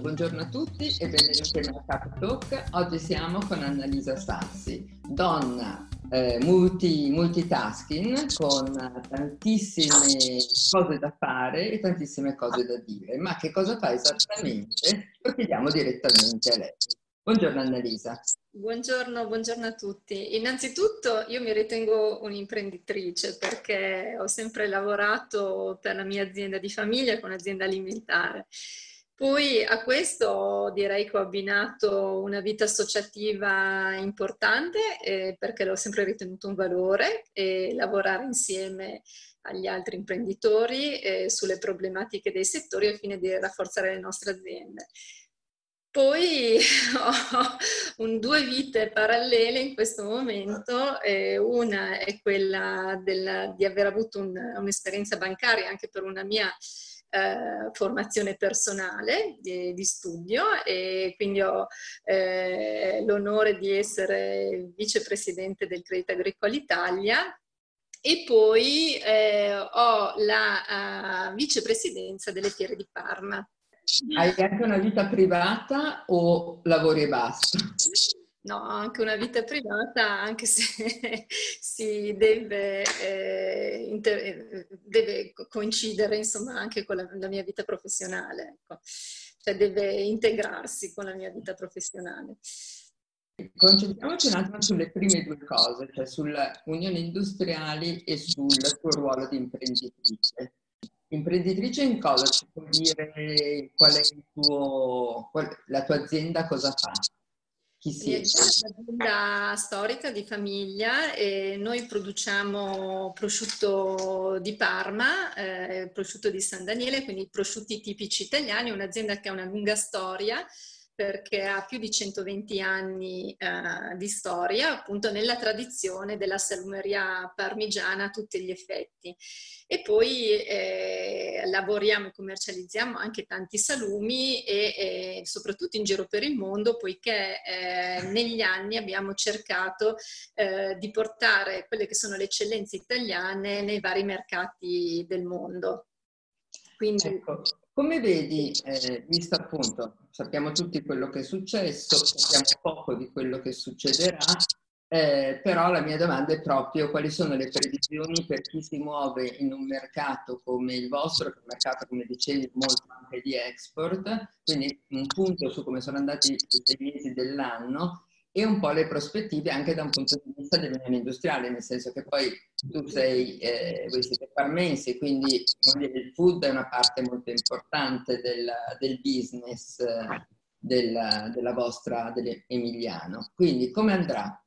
Buongiorno a tutti e benvenuti a Mercato Talk. Oggi siamo con Annalisa Sassi, donna eh, multi, multitasking con tantissime cose da fare e tantissime cose da dire. Ma che cosa fa esattamente? Lo chiediamo direttamente a lei. Buongiorno Annalisa. Buongiorno, buongiorno a tutti. Innanzitutto io mi ritengo un'imprenditrice perché ho sempre lavorato per la mia azienda di famiglia con un'azienda alimentare. Poi a questo direi che ho abbinato una vita associativa importante eh, perché l'ho sempre ritenuto un valore e lavorare insieme agli altri imprenditori eh, sulle problematiche dei settori al fine di rafforzare le nostre aziende. Poi ho un, due vite parallele in questo momento, eh, una è quella del, di aver avuto un, un'esperienza bancaria anche per una mia eh, formazione personale di, di, studio e quindi ho eh, l'onore di essere vicepresidente del Credito Agricolo Italia e poi eh, ho la uh, vicepresidenza delle Fiere di Parma. Hai anche una vita privata o lavori e basta? No, anche una vita privata, anche se si deve, eh, inter- deve coincidere insomma anche con la, la mia vita professionale, ecco. cioè deve integrarsi con la mia vita professionale. Concentriamoci un attimo sulle prime due cose, cioè sulle unioni industriali e sul tuo ruolo di imprenditrice. Imprenditrice in cosa? Ci puoi dire qual è tuo, qual, la tua azienda cosa fa? Chi siete? È un'azienda storica di famiglia e noi produciamo prosciutto di Parma, eh, prosciutto di San Daniele, quindi prosciutti tipici italiani, un'azienda che ha una lunga storia perché ha più di 120 anni eh, di storia, appunto nella tradizione della salumeria parmigiana a tutti gli effetti. E poi eh, lavoriamo e commercializziamo anche tanti salumi e, e, soprattutto in giro per il mondo, poiché eh, negli anni abbiamo cercato eh, di portare quelle che sono le eccellenze italiane nei vari mercati del mondo. Quindi, ecco. Come vedi, eh, visto appunto, sappiamo tutti quello che è successo, sappiamo poco di quello che succederà, eh, però la mia domanda è proprio quali sono le previsioni per chi si muove in un mercato come il vostro, che è un mercato, come dicevi, molto anche di export, quindi un punto su come sono andati i mesi dell'anno e un po' le prospettive anche da un punto di vista dell'unione industriale, nel senso che poi tu sei, eh, voi siete parmensi, quindi il food è una parte molto importante del, del business eh, della, della vostra, dell'Emiliano. Quindi come andrà?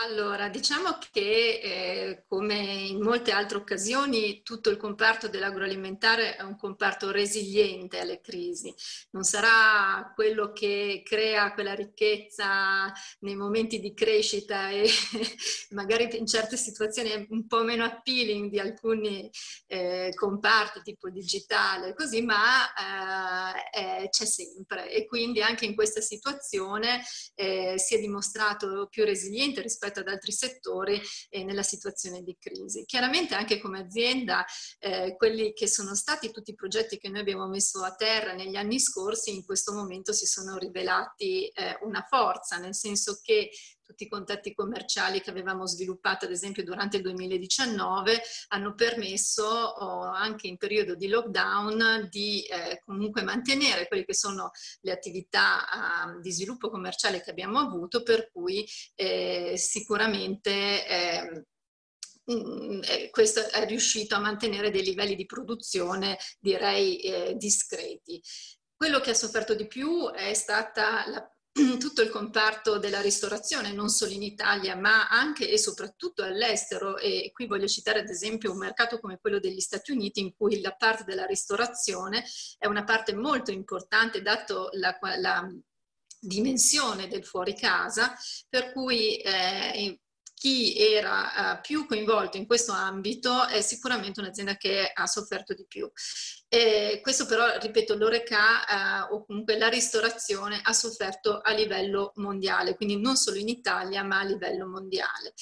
Allora, diciamo che eh, come in molte altre occasioni tutto il comparto dell'agroalimentare è un comparto resiliente alle crisi. Non sarà quello che crea quella ricchezza nei momenti di crescita e magari in certe situazioni è un po' meno appealing di alcuni eh, comparti tipo digitale, così, ma eh, c'è sempre e quindi anche in questa situazione eh, si è dimostrato più resiliente rispetto rispetto ad altri settori eh, nella situazione di crisi. Chiaramente anche come azienda eh, quelli che sono stati tutti i progetti che noi abbiamo messo a terra negli anni scorsi in questo momento si sono rivelati eh, una forza, nel senso che tutti i contatti commerciali che avevamo sviluppato ad esempio durante il 2019 hanno permesso anche in periodo di lockdown di eh, comunque mantenere quelle che sono le attività uh, di sviluppo commerciale che abbiamo avuto per cui eh, sicuramente eh, questo è riuscito a mantenere dei livelli di produzione direi discreti. Quello che ha sofferto di più è stata la tutto il comparto della ristorazione, non solo in Italia, ma anche e soprattutto all'estero. E qui voglio citare ad esempio un mercato come quello degli Stati Uniti, in cui la parte della ristorazione è una parte molto importante, dato la, la dimensione del fuori casa, per cui eh, chi era uh, più coinvolto in questo ambito è sicuramente un'azienda che ha sofferto di più. E questo però, ripeto, l'Oreca uh, o comunque la ristorazione ha sofferto a livello mondiale, quindi non solo in Italia ma a livello mondiale.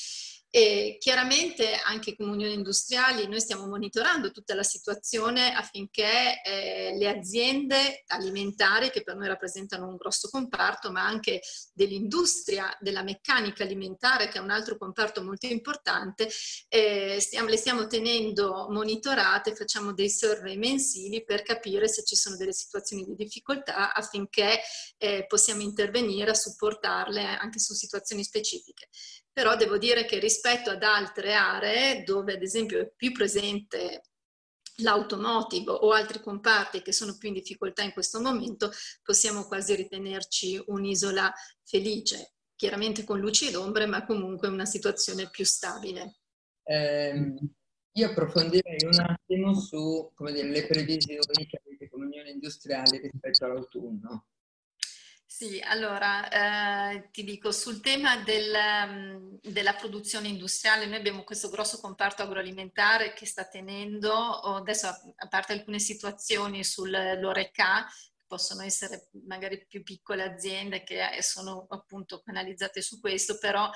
E chiaramente anche come Unione Industriali noi stiamo monitorando tutta la situazione affinché eh, le aziende alimentari, che per noi rappresentano un grosso comparto, ma anche dell'industria, della meccanica alimentare, che è un altro comparto molto importante, eh, stiamo, le stiamo tenendo monitorate, facciamo dei survey mensili per capire se ci sono delle situazioni di difficoltà affinché eh, possiamo intervenire a supportarle anche su situazioni specifiche però devo dire che rispetto ad altre aree dove ad esempio è più presente l'automotive o altri comparti che sono più in difficoltà in questo momento, possiamo quasi ritenerci un'isola felice, chiaramente con luci ed ombre, ma comunque una situazione più stabile. Eh, io approfondirei un attimo su dire, le previsioni che avete come Unione Industriale rispetto all'autunno. Sì, allora eh, ti dico sul tema del, mm, della produzione industriale, noi abbiamo questo grosso comparto agroalimentare che sta tenendo, adesso a parte alcune situazioni sull'oreca, possono essere magari più piccole aziende che sono appunto canalizzate su questo, però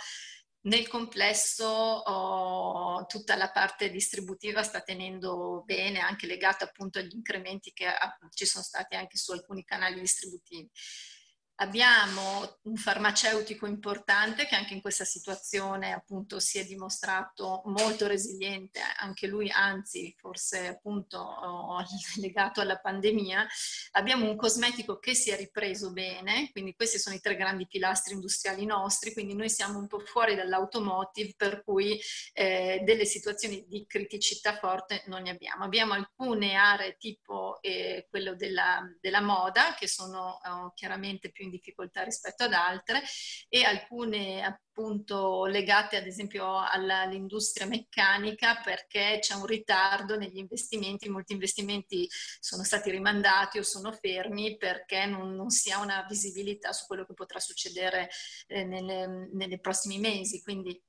nel complesso oh, tutta la parte distributiva sta tenendo bene, anche legata appunto agli incrementi che ah, ci sono stati anche su alcuni canali distributivi. Abbiamo un farmaceutico importante che anche in questa situazione appunto si è dimostrato molto resiliente, anche lui anzi forse appunto legato alla pandemia. Abbiamo un cosmetico che si è ripreso bene, quindi questi sono i tre grandi pilastri industriali nostri, quindi noi siamo un po' fuori dall'automotive per cui eh, delle situazioni di criticità forte non ne abbiamo. Abbiamo alcune aree tipo eh, quello della, della, moda che sono eh, chiaramente più in difficoltà rispetto ad altre e alcune appunto legate ad esempio all'industria meccanica perché c'è un ritardo negli investimenti, molti investimenti sono stati rimandati o sono fermi perché non, non si ha una visibilità su quello che potrà succedere eh, nelle, nei prossimi mesi. Quindi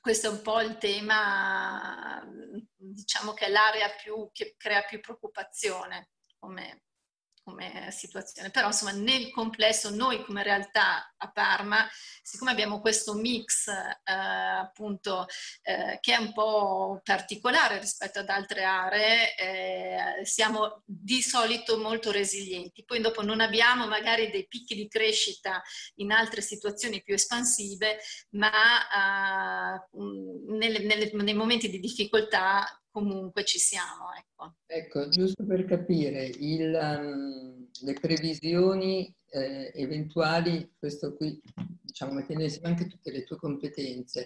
questo è un po' il tema, diciamo che è l'area più, che crea più preoccupazione come, come situazione, però insomma nel complesso noi come realtà a Parma, siccome abbiamo questo mix eh, appunto eh, che è un po' particolare rispetto ad altre aree, eh, siamo di solito molto resilienti, poi dopo non abbiamo magari dei picchi di crescita in altre situazioni più espansive, ma eh, nelle, nelle, nei momenti di difficoltà comunque ci siamo. Ecco, ecco giusto per capire, il, um, le previsioni eh, eventuali, questo qui, diciamo, mettendo insieme anche tutte le tue competenze,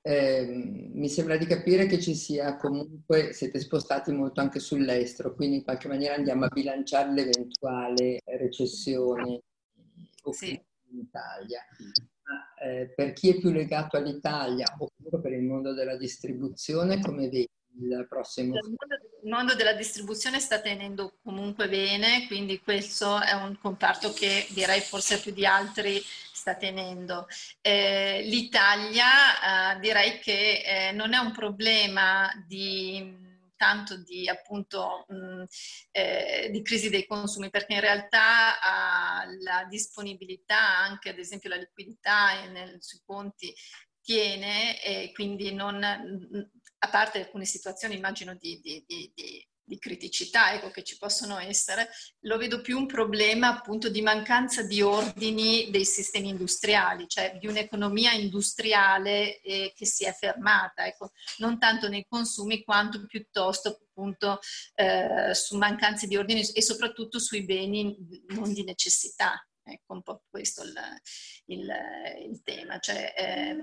eh, mi sembra di capire che ci sia comunque, siete spostati molto anche sull'estero, quindi in qualche maniera andiamo a bilanciare l'eventuale recessione sì. in Italia. Eh, per chi è più legato all'Italia oppure per il mondo della distribuzione, come vedi il prossimo? Il mondo, il mondo della distribuzione sta tenendo comunque bene, quindi questo è un comparto che direi forse più di altri sta tenendo. Eh, L'Italia eh, direi che eh, non è un problema di tanto di appunto mh, eh, di crisi dei consumi perché in realtà uh, la disponibilità anche ad esempio la liquidità nel, sui conti tiene e quindi non a parte alcune situazioni immagino di, di, di, di criticità ecco, che ci possono essere, lo vedo più un problema appunto di mancanza di ordini dei sistemi industriali, cioè di un'economia industriale eh, che si è fermata, ecco, non tanto nei consumi quanto piuttosto appunto eh, su mancanze di ordini e soprattutto sui beni non di necessità. Ecco un po' questo il, il, il tema. Cioè, eh,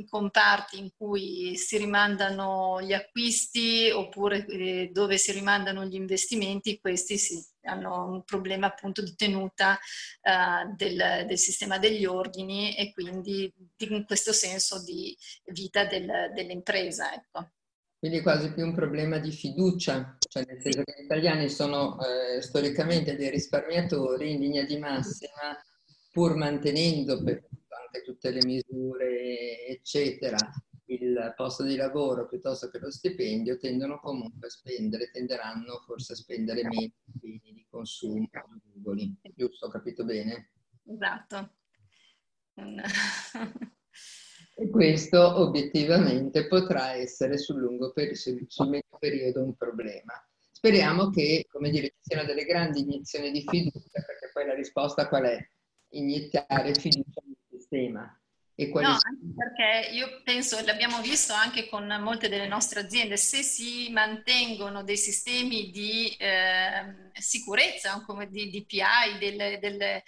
i comparti in cui si rimandano gli acquisti oppure eh, dove si rimandano gli investimenti, questi sì, hanno un problema appunto di tenuta uh, del, del, sistema degli ordini e quindi in questo senso di vita del, dell'impresa. Ecco. Quindi quasi più un problema di fiducia, cioè nel senso che gli italiani sono eh, storicamente dei risparmiatori in linea di massima, pur mantenendo per anche tutte le misure, eccetera, il posto di lavoro piuttosto che lo stipendio, tendono comunque a spendere, tenderanno forse a spendere meno beni di consumo frugoli. Giusto, ho capito bene? Esatto. E questo obiettivamente potrà essere sul, lungo per- sul medio periodo un problema. Speriamo che, come dire, ci siano delle grandi iniezioni di fiducia, perché poi la risposta qual è? Iniettare fiducia sistema. E quali... No, anche perché io penso, l'abbiamo visto anche con molte delle nostre aziende, se si mantengono dei sistemi di eh, sicurezza, come di DPI, delle, delle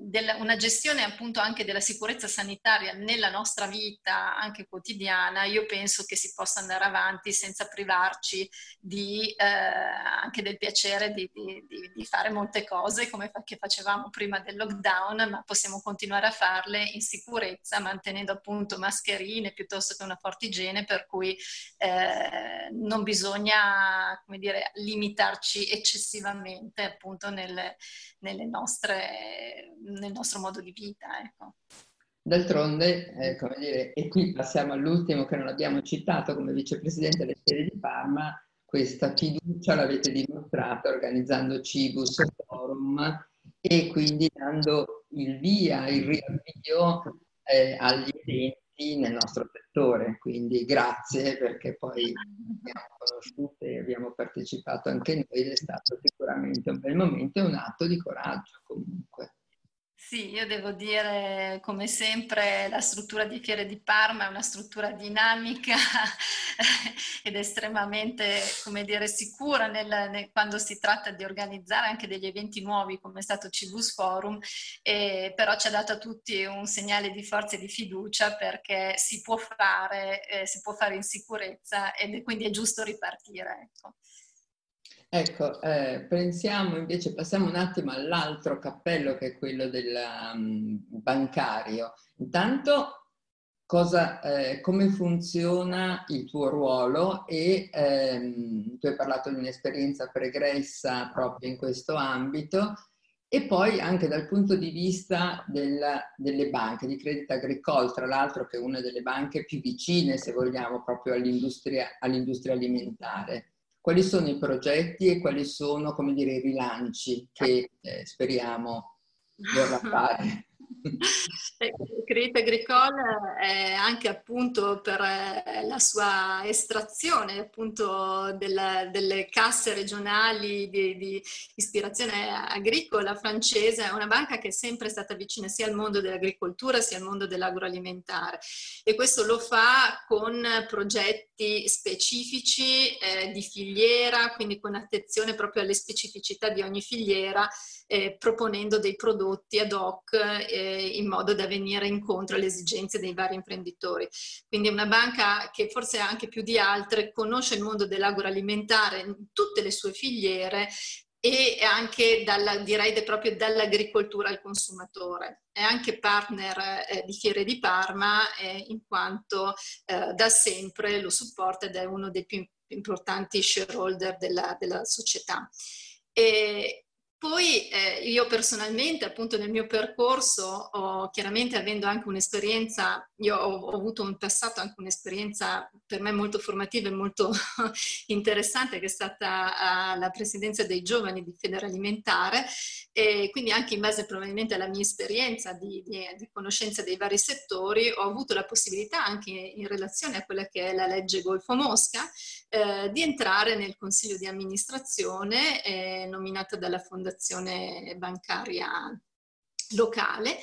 della, una gestione appunto anche della sicurezza sanitaria nella nostra vita anche quotidiana, io penso che si possa andare avanti senza privarci di, eh, anche del piacere di, di, di, fare molte cose come che facevamo prima del lockdown, ma possiamo continuare a farle in sicurezza mantenendo appunto mascherine piuttosto che una forte igiene, per cui eh, non bisogna come dire, limitarci eccessivamente appunto nelle nostre nel nostro modo di vita. Ecco. D'altronde, eh, come dire, e qui passiamo all'ultimo che non abbiamo citato come vicepresidente delle Fiere di Parma, questa fiducia l'avete dimostrata organizzando Cibus Forum e quindi dando il via, il riavvio eh, agli eventi nel nostro settore. Quindi grazie perché poi abbiamo conosciuto e abbiamo partecipato anche noi ed è stato sicuramente un bel momento e un atto di coraggio comunque. Sì, io devo dire, come sempre, la struttura di Fiere di Parma è una struttura dinamica ed estremamente, come dire, sicura nel, nel, quando si tratta di organizzare anche degli eventi nuovi come è stato Cibus Forum, e, però ci ha dato a tutti un segnale di forza e di fiducia perché si può fare, eh, si può fare in sicurezza e quindi è giusto ripartire. Ecco. Ecco, eh, pensiamo invece, passiamo un attimo all'altro cappello che è quello del um, bancario. Intanto, cosa, eh, come funziona il tuo ruolo? E ehm, tu hai parlato di un'esperienza pregressa proprio in questo ambito. E poi anche dal punto di vista della, delle banche, di Credit Agricole, tra l'altro che è una delle banche più vicine, se vogliamo, proprio all'industria, all'industria alimentare quali sono i progetti e quali sono, come dire, i rilanci che eh, speriamo vorrà fare. Credit Agricole è anche appunto per eh, la sua estrazione appunto della, delle casse regionali di, di, ispirazione agricola francese, è una banca che è sempre stata vicina sia al mondo dell'agricoltura sia al mondo dell'agroalimentare. E questo lo fa con progetti specifici eh, di filiera, quindi con attenzione proprio alle specificità di ogni filiera eh, proponendo dei prodotti ad hoc eh, in modo da venire incontro alle esigenze dei vari imprenditori. Quindi è una banca che forse anche più di altre conosce il mondo dell'agroalimentare in tutte le sue filiere e anche dalla, direi proprio dall'agricoltura al consumatore. È anche partner eh, di Fiere di Parma eh, in quanto eh, da sempre lo supporta ed è uno dei più importanti shareholder della, della società. E, poi eh, io personalmente, appunto nel mio percorso, ho, chiaramente avendo anche un'esperienza, io ho, ho, avuto in passato anche un'esperienza per me molto formativa e molto interessante che è stata uh, la presidenza dei giovani di Federalimentare e quindi anche in base probabilmente alla mia esperienza di, di, di conoscenza dei vari settori ho avuto la possibilità anche in relazione a quella che è la legge Golfo Mosca eh, di entrare nel consiglio di amministrazione eh, nominata dalla fondazione bancaria locale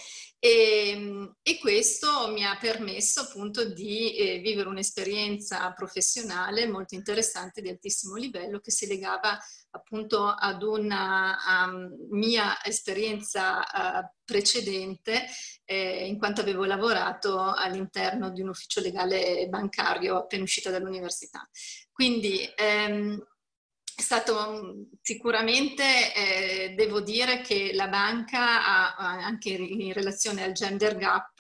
e, e, questo mi ha permesso appunto di eh, vivere un'esperienza professionale molto interessante di altissimo livello che si legava appunto ad una um, mia esperienza uh, precedente eh, in quanto avevo lavorato all'interno di un ufficio legale bancario appena uscita dall'università. Quindi ehm, è stato sicuramente, eh, devo dire che la banca ha, anche in relazione al gender gap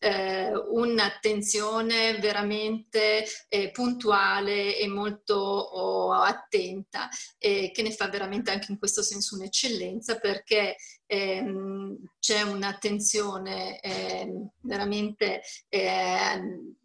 eh, un'attenzione veramente eh, puntuale e molto oh, attenta che ne fa veramente anche in questo senso un'eccellenza perché ehm, c'è un'attenzione ehm, veramente ehm,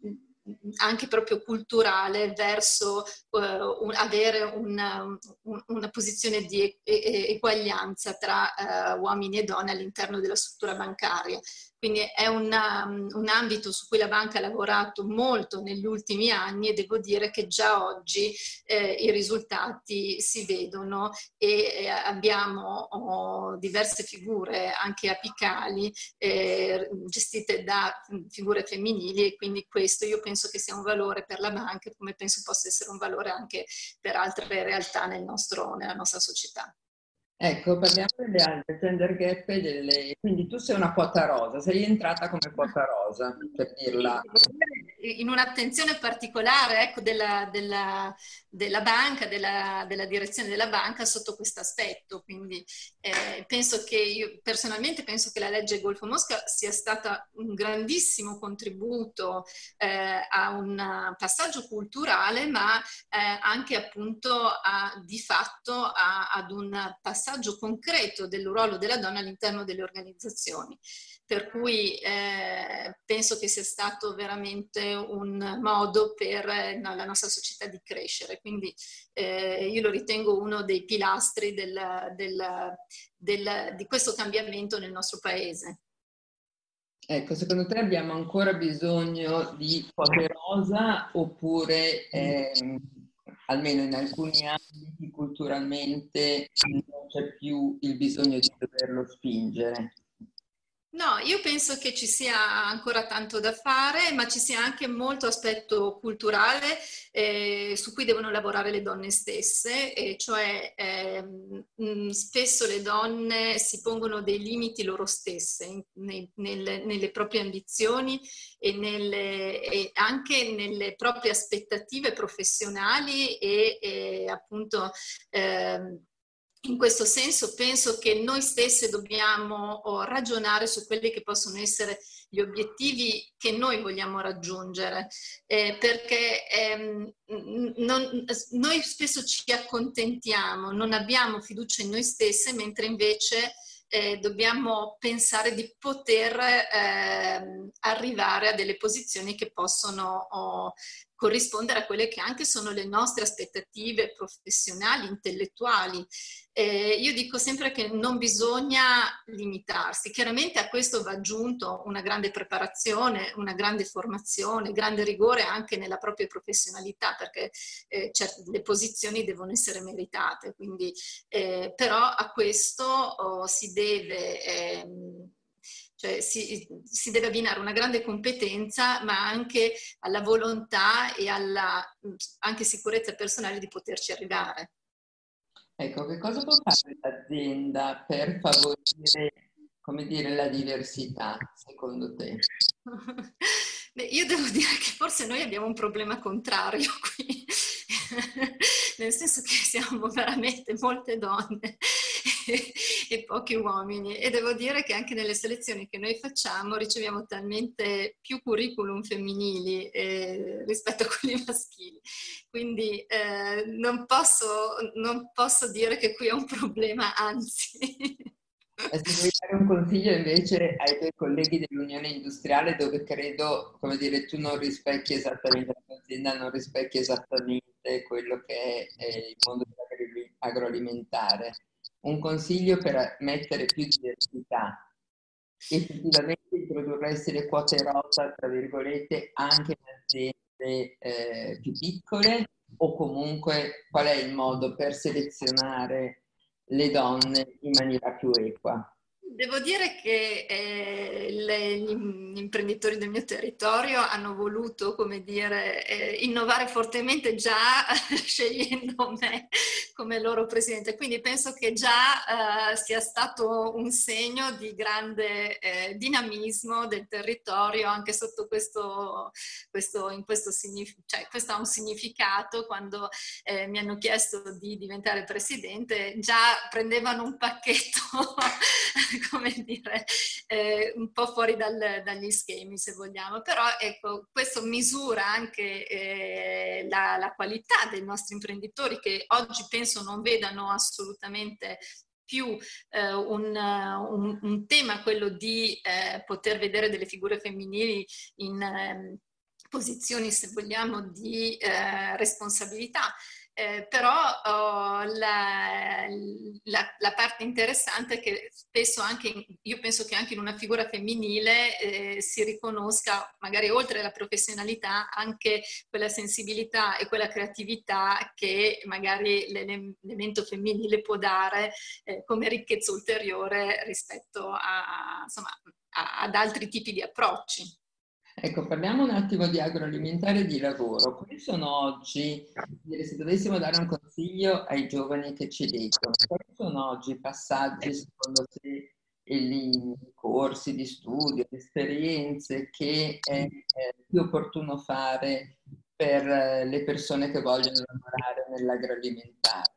anche proprio culturale verso uh, un, avere una, un, una, posizione di eguaglianza tra uh, uomini e donne all'interno della struttura bancaria. Quindi è una, un ambito su cui la banca ha lavorato molto negli ultimi anni e devo dire che già oggi eh, i risultati si vedono e eh, abbiamo oh, diverse figure anche apicali eh, gestite da figure femminili e quindi questo io penso che sia un valore per la banca come penso possa essere un valore anche per altre realtà nel nostro, nella nostra società. Ecco, parliamo delle altre gender gap delle... Quindi tu sei una quota rosa, sei entrata come quota rosa, per dirla. In un'attenzione particolare ecco, della, della, della, banca, della, della, direzione della banca sotto questo aspetto. Quindi eh, penso che io personalmente penso che la legge Golfo Mosca sia stata un grandissimo contributo eh, a un passaggio culturale, ma eh, anche appunto a, di fatto a, ad un passaggio concreto del ruolo della donna all'interno delle organizzazioni. Per cui eh, penso che sia stato veramente un modo per eh, la nostra società di crescere. Quindi eh, io lo ritengo uno dei pilastri del, del, del, di questo cambiamento nel nostro paese. Ecco, secondo te abbiamo ancora bisogno di quote rosa oppure ehm, almeno in alcuni ambiti culturalmente non c'è più il bisogno di doverlo spingere. No, io penso che ci sia ancora tanto da fare, ma ci sia anche molto aspetto culturale eh, su cui devono lavorare le donne stesse, e cioè eh, spesso le donne si pongono dei limiti loro stesse nei, nelle, nelle, proprie ambizioni e, nelle, e, anche nelle proprie aspettative professionali e, e appunto eh, in questo senso penso che noi stesse dobbiamo oh, ragionare su quelli che possono essere gli obiettivi che noi vogliamo raggiungere, eh, perché ehm, non, noi spesso ci accontentiamo, non abbiamo fiducia in noi stesse, mentre invece eh, dobbiamo pensare di poter eh, arrivare a delle posizioni che possono oh, corrispondere a quelle che anche sono le nostre aspettative professionali, intellettuali. Eh, io dico sempre che non bisogna limitarsi. Chiaramente a questo va aggiunto una grande preparazione, una grande formazione, grande rigore anche nella propria professionalità, perché eh, certe, le posizioni devono essere meritate. Quindi, eh, però a questo oh, si deve ehm, cioè si, si, deve abbinare una grande competenza, ma anche alla volontà e alla anche sicurezza personale di poterci arrivare. Ecco, che cosa può fare l'azienda per favorire, come dire, la diversità, secondo te? Beh, io devo dire che forse noi abbiamo un problema contrario qui, nel senso che siamo veramente molte donne e pochi uomini e devo dire che anche nelle selezioni che noi facciamo riceviamo talmente più curriculum femminili eh, rispetto a quelli maschili. Quindi eh, non, posso, non posso dire che qui è un problema, anzi. Se vuoi dare un consiglio invece ai tuoi colleghi dell'Unione Industriale dove credo, come dire, tu non rispecchi esattamente, la tua azienda non rispecchia esattamente quello che è il mondo agroalimentare un consiglio per mettere più diversità. Effettivamente introdurresti le quote rosa, tra virgolette, anche in aziende eh, più piccole o comunque qual è il modo per selezionare le donne in maniera più equa? Devo dire che eh, le, gli imprenditori del mio territorio hanno voluto, come dire, eh, innovare fortemente già scegliendo me come loro presidente. Quindi penso che già eh, sia stato un segno di grande eh, dinamismo del territorio anche sotto questo, questo, in questo, cioè, questo ha un significato quando eh, mi hanno chiesto di diventare presidente, già prendevano un pacchetto come dire, eh, un po' fuori dal, dagli schemi se vogliamo, però ecco, questo misura anche eh, la, la qualità dei nostri imprenditori che oggi penso non vedano assolutamente più eh, un, un, un, tema quello di eh, poter vedere delle figure femminili in eh, posizioni, se vogliamo, di eh, responsabilità. Eh, però oh, la, la, la, parte interessante è che spesso anche, io penso che anche in una figura femminile eh, si riconosca, magari oltre alla professionalità, anche quella sensibilità e quella creatività che magari l'elemento femminile può dare eh, come ricchezza ulteriore rispetto a, insomma, a, ad altri tipi di approcci. Ecco, parliamo un attimo di agroalimentare e di lavoro. Quali sono oggi, se dovessimo dare un consiglio ai giovani che ci leggono, quali sono oggi i passaggi, secondo te, e i corsi di studio, le esperienze che è, più opportuno fare per le persone che vogliono lavorare nell'agroalimentare?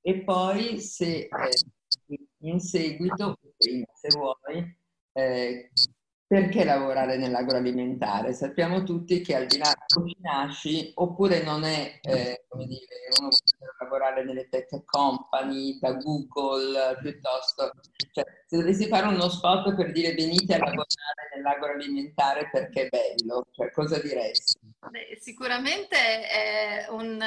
E poi se eh, in seguito, prima se vuoi, eh, perché lavorare nell'agroalimentare? Sappiamo tutti che al di là di nasci, oppure non è, eh, come dire, uno vuole lavorare nelle tech company, da Google, piuttosto, cioè, se dovessi fare uno spot per dire venite a lavorare nell'agroalimentare perché è bello, cioè, cosa diresti? Beh, sicuramente è un,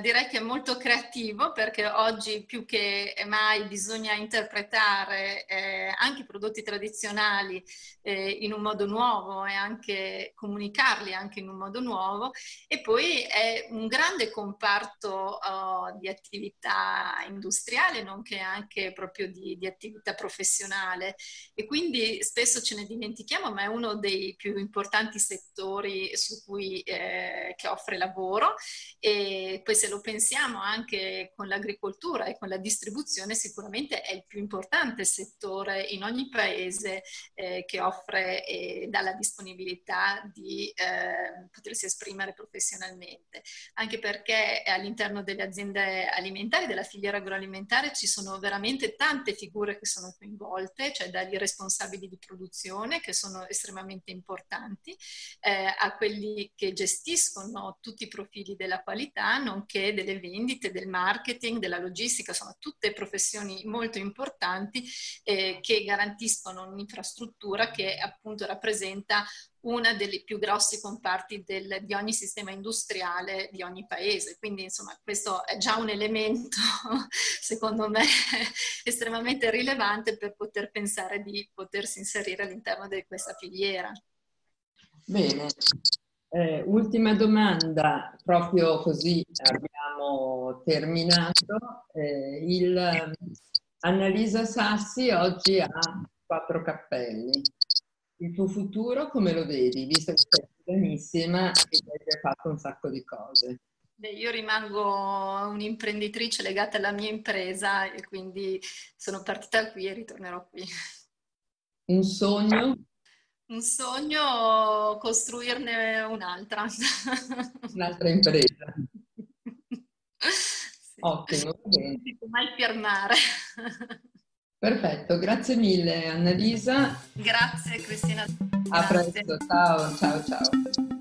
direi che è molto creativo perché oggi più che mai bisogna interpretare eh, anche i prodotti tradizionali eh, in un modo nuovo e anche comunicarli anche in un modo nuovo. E poi è un grande comparto oh, di attività industriale nonché anche proprio di, di attività professionale. E quindi spesso ce ne dimentichiamo ma è uno dei più importanti settori su cui eh, che offre lavoro. E poi se lo pensiamo anche con l'agricoltura e con la distribuzione sicuramente è il più importante settore in ogni paese eh, che offre e dà la disponibilità di eh, potersi esprimere professionalmente, anche perché all'interno delle aziende alimentari, della filiera agroalimentare ci sono veramente tante figure che sono coinvolte, cioè dagli responsabili di produzione che sono estremamente importanti, eh, a quelli che gestiscono tutti i profili della qualità, nonché delle vendite, del marketing, della logistica, sono tutte professioni molto importanti eh, che garantiscono un'infrastruttura che appunto rappresenta una delle più grossi comparti del, di ogni sistema industriale di ogni paese. Quindi, insomma, questo è già un elemento, secondo me, estremamente rilevante per poter pensare di potersi inserire all'interno di questa filiera. Bene, eh, ultima domanda, proprio così abbiamo terminato. Eh, il, Annalisa Sassi oggi ha quattro cappelli. Il tuo futuro come lo vedi? Visto che sei giovanissima e hai già fatto un sacco di cose. Beh, io rimango un'imprenditrice legata alla mia impresa e quindi sono partita qui e ritornerò qui. Un sogno? Un sogno, costruirne un'altra. Un'altra impresa. Sì. Ottimo. Non mai fermare. Perfetto, grazie mille Annalisa. Grazie Cristina. A presto, ciao ciao ciao.